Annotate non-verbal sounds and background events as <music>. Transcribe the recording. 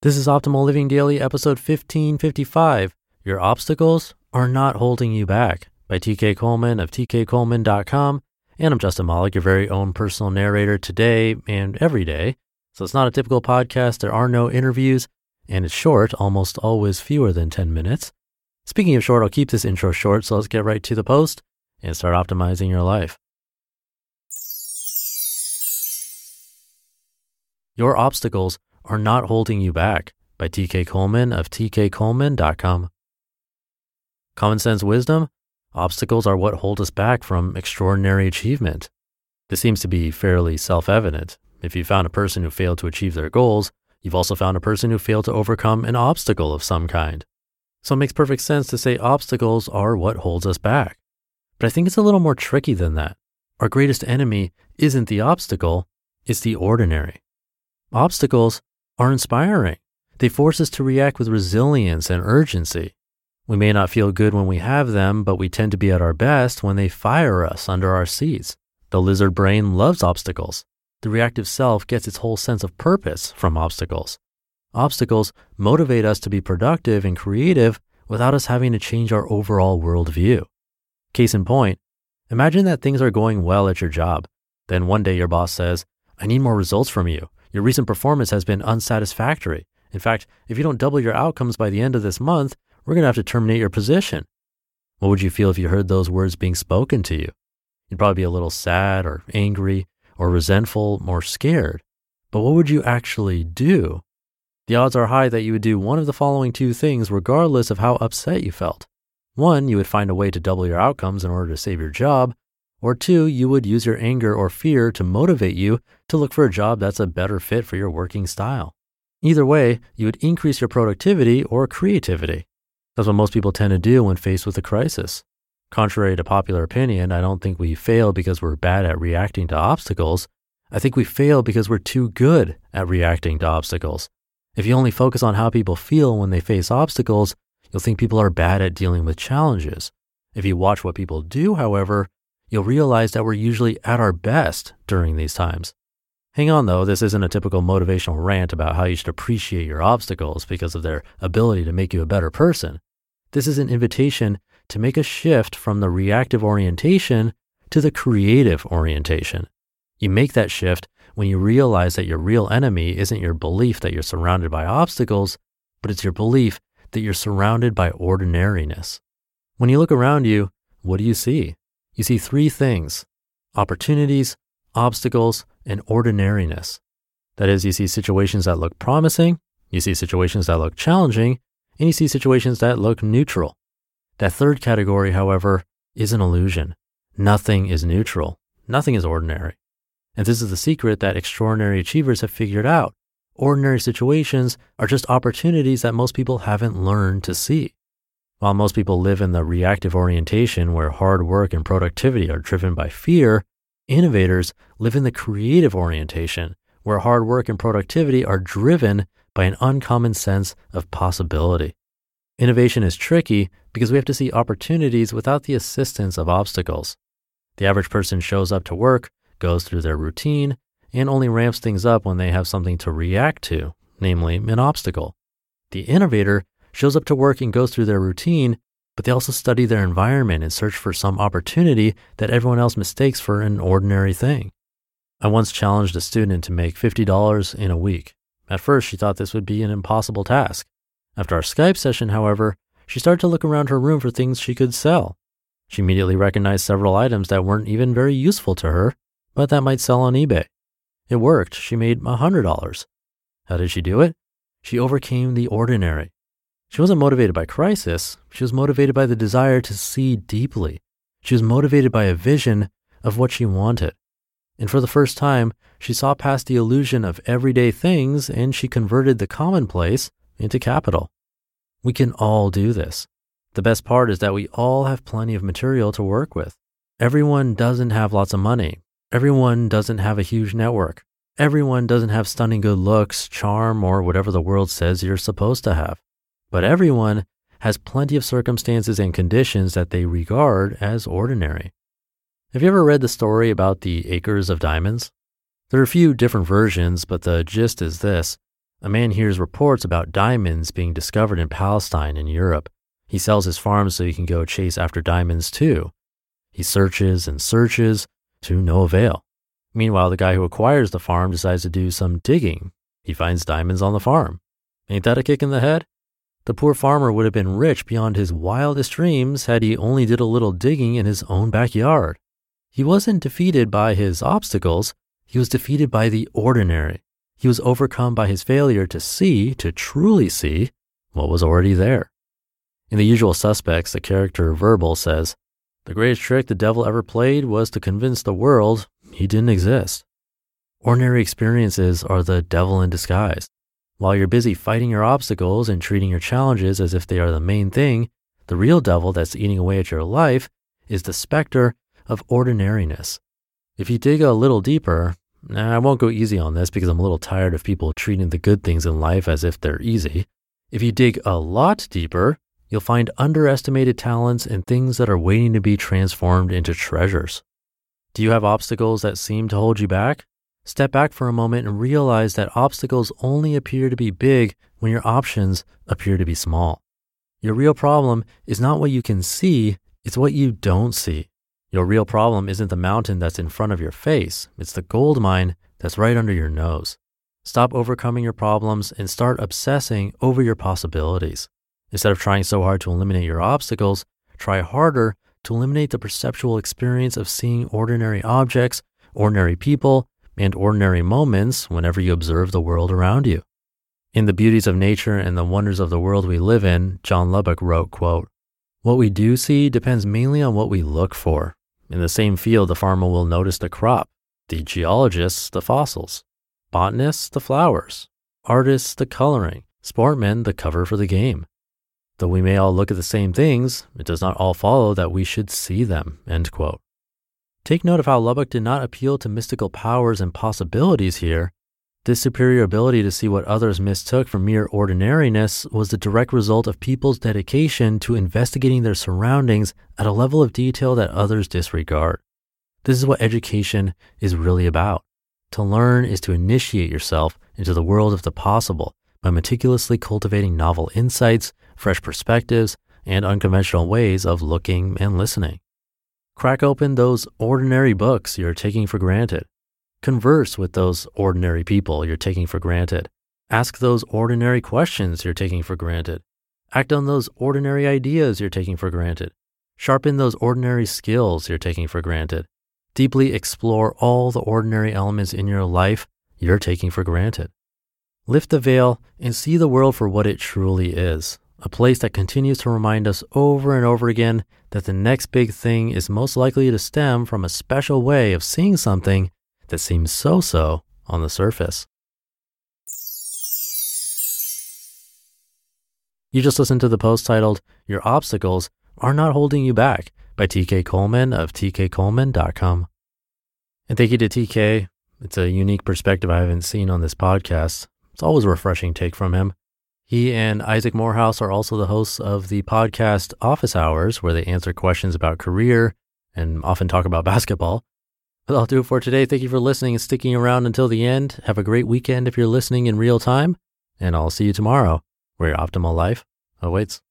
This is Optimal Living Daily, episode 1555. Your obstacles are not holding you back by TK Coleman of tkcoleman.com. And I'm Justin Malik, your very own personal narrator today and every day. So it's not a typical podcast. There are no interviews, and it's short, almost always fewer than 10 minutes. Speaking of short, I'll keep this intro short, so let's get right to the post and start optimizing your life. Your obstacles are not holding you back by TK Coleman of tkcoleman.com. Common sense wisdom obstacles are what hold us back from extraordinary achievement. This seems to be fairly self evident. If you found a person who failed to achieve their goals, you've also found a person who failed to overcome an obstacle of some kind. So it makes perfect sense to say obstacles are what holds us back. But I think it's a little more tricky than that. Our greatest enemy isn't the obstacle, it's the ordinary. Obstacles are inspiring. They force us to react with resilience and urgency. We may not feel good when we have them, but we tend to be at our best when they fire us under our seats. The lizard brain loves obstacles. The reactive self gets its whole sense of purpose from obstacles. Obstacles motivate us to be productive and creative without us having to change our overall worldview. Case in point, imagine that things are going well at your job. Then one day your boss says, I need more results from you. Your recent performance has been unsatisfactory. In fact, if you don't double your outcomes by the end of this month, we're going to have to terminate your position. What would you feel if you heard those words being spoken to you? You'd probably be a little sad or angry or resentful or scared. But what would you actually do? The odds are high that you would do one of the following two things regardless of how upset you felt. One, you would find a way to double your outcomes in order to save your job, or two, you would use your anger or fear to motivate you to look for a job that's a better fit for your working style. Either way, you would increase your productivity or creativity. That's what most people tend to do when faced with a crisis. Contrary to popular opinion, I don't think we fail because we're bad at reacting to obstacles. I think we fail because we're too good at reacting to obstacles. If you only focus on how people feel when they face obstacles, you'll think people are bad at dealing with challenges. If you watch what people do, however, you'll realize that we're usually at our best during these times. Hang on though, this isn't a typical motivational rant about how you should appreciate your obstacles because of their ability to make you a better person. This is an invitation to make a shift from the reactive orientation to the creative orientation. You make that shift when you realize that your real enemy isn't your belief that you're surrounded by obstacles, but it's your belief that you're surrounded by ordinariness. When you look around you, what do you see? You see three things opportunities, obstacles, and ordinariness. That is, you see situations that look promising, you see situations that look challenging, and you see situations that look neutral. That third category, however, is an illusion. Nothing is neutral, nothing is ordinary. And this is the secret that extraordinary achievers have figured out. Ordinary situations are just opportunities that most people haven't learned to see. While most people live in the reactive orientation where hard work and productivity are driven by fear, innovators live in the creative orientation where hard work and productivity are driven by an uncommon sense of possibility. Innovation is tricky because we have to see opportunities without the assistance of obstacles. The average person shows up to work, goes through their routine, and only ramps things up when they have something to react to, namely an obstacle. The innovator shows up to work and goes through their routine, but they also study their environment and search for some opportunity that everyone else mistakes for an ordinary thing. I once challenged a student to make $50 in a week. At first, she thought this would be an impossible task. After our Skype session, however, she started to look around her room for things she could sell. She immediately recognized several items that weren't even very useful to her, but that might sell on eBay. It worked. She made $100. How did she do it? She overcame the ordinary. She wasn't motivated by crisis. She was motivated by the desire to see deeply. She was motivated by a vision of what she wanted. And for the first time, she saw past the illusion of everyday things and she converted the commonplace into capital. We can all do this. The best part is that we all have plenty of material to work with. Everyone doesn't have lots of money. Everyone doesn't have a huge network. Everyone doesn't have stunning good looks, charm, or whatever the world says you're supposed to have. But everyone has plenty of circumstances and conditions that they regard as ordinary. Have you ever read the story about the acres of diamonds? There are a few different versions, but the gist is this. A man hears reports about diamonds being discovered in Palestine and Europe. He sells his farm so he can go chase after diamonds too. He searches and searches to no avail. Meanwhile, the guy who acquires the farm decides to do some digging. He finds diamonds on the farm. Ain't that a kick in the head? The poor farmer would have been rich beyond his wildest dreams had he only did a little digging in his own backyard. He wasn't defeated by his obstacles, he was defeated by the ordinary. He was overcome by his failure to see, to truly see, what was already there. In The Usual Suspects, the character Verbal says, The greatest trick the devil ever played was to convince the world he didn't exist. Ordinary experiences are the devil in disguise. While you're busy fighting your obstacles and treating your challenges as if they are the main thing, the real devil that's eating away at your life is the specter of ordinariness. If you dig a little deeper, I won't go easy on this because I'm a little tired of people treating the good things in life as if they're easy. If you dig a lot deeper, you'll find underestimated talents and things that are waiting to be transformed into treasures. Do you have obstacles that seem to hold you back? Step back for a moment and realize that obstacles only appear to be big when your options appear to be small. Your real problem is not what you can see, it's what you don't see. Your real problem isn't the mountain that's in front of your face, it's the gold mine that's right under your nose. Stop overcoming your problems and start obsessing over your possibilities. Instead of trying so hard to eliminate your obstacles, try harder to eliminate the perceptual experience of seeing ordinary objects, ordinary people, and ordinary moments whenever you observe the world around you. In The Beauties of Nature and the Wonders of the World We Live in, John Lubbock wrote, quote, What we do see depends mainly on what we look for. In the same field, the farmer will notice the crop, the geologists, the fossils, botanists, the flowers, artists, the coloring, sportmen, the cover for the game. Though we may all look at the same things, it does not all follow that we should see them. End quote. Take note of how Lubbock did not appeal to mystical powers and possibilities here. This superior ability to see what others mistook for mere ordinariness was the direct result of people's dedication to investigating their surroundings at a level of detail that others disregard. This is what education is really about. To learn is to initiate yourself into the world of the possible by meticulously cultivating novel insights, fresh perspectives, and unconventional ways of looking and listening. Crack open those ordinary books you're taking for granted. Converse with those ordinary people you're taking for granted. Ask those ordinary questions you're taking for granted. Act on those ordinary ideas you're taking for granted. Sharpen those ordinary skills you're taking for granted. Deeply explore all the ordinary elements in your life you're taking for granted. Lift the veil and see the world for what it truly is a place that continues to remind us over and over again that the next big thing is most likely to stem from a special way of seeing something that seems so so on the surface. You just listened to the post titled, Your Obstacles Are Not Holding You Back by TK Coleman of tkcoleman.com. And thank you to TK. It's a unique perspective I haven't seen on this podcast. It's always a refreshing take from him. He and Isaac Morehouse are also the hosts of the podcast Office Hours, where they answer questions about career and often talk about <laughs> basketball. But I'll do it for today. Thank you for listening and sticking around until the end. Have a great weekend if you're listening in real time, and I'll see you tomorrow where your optimal life awaits.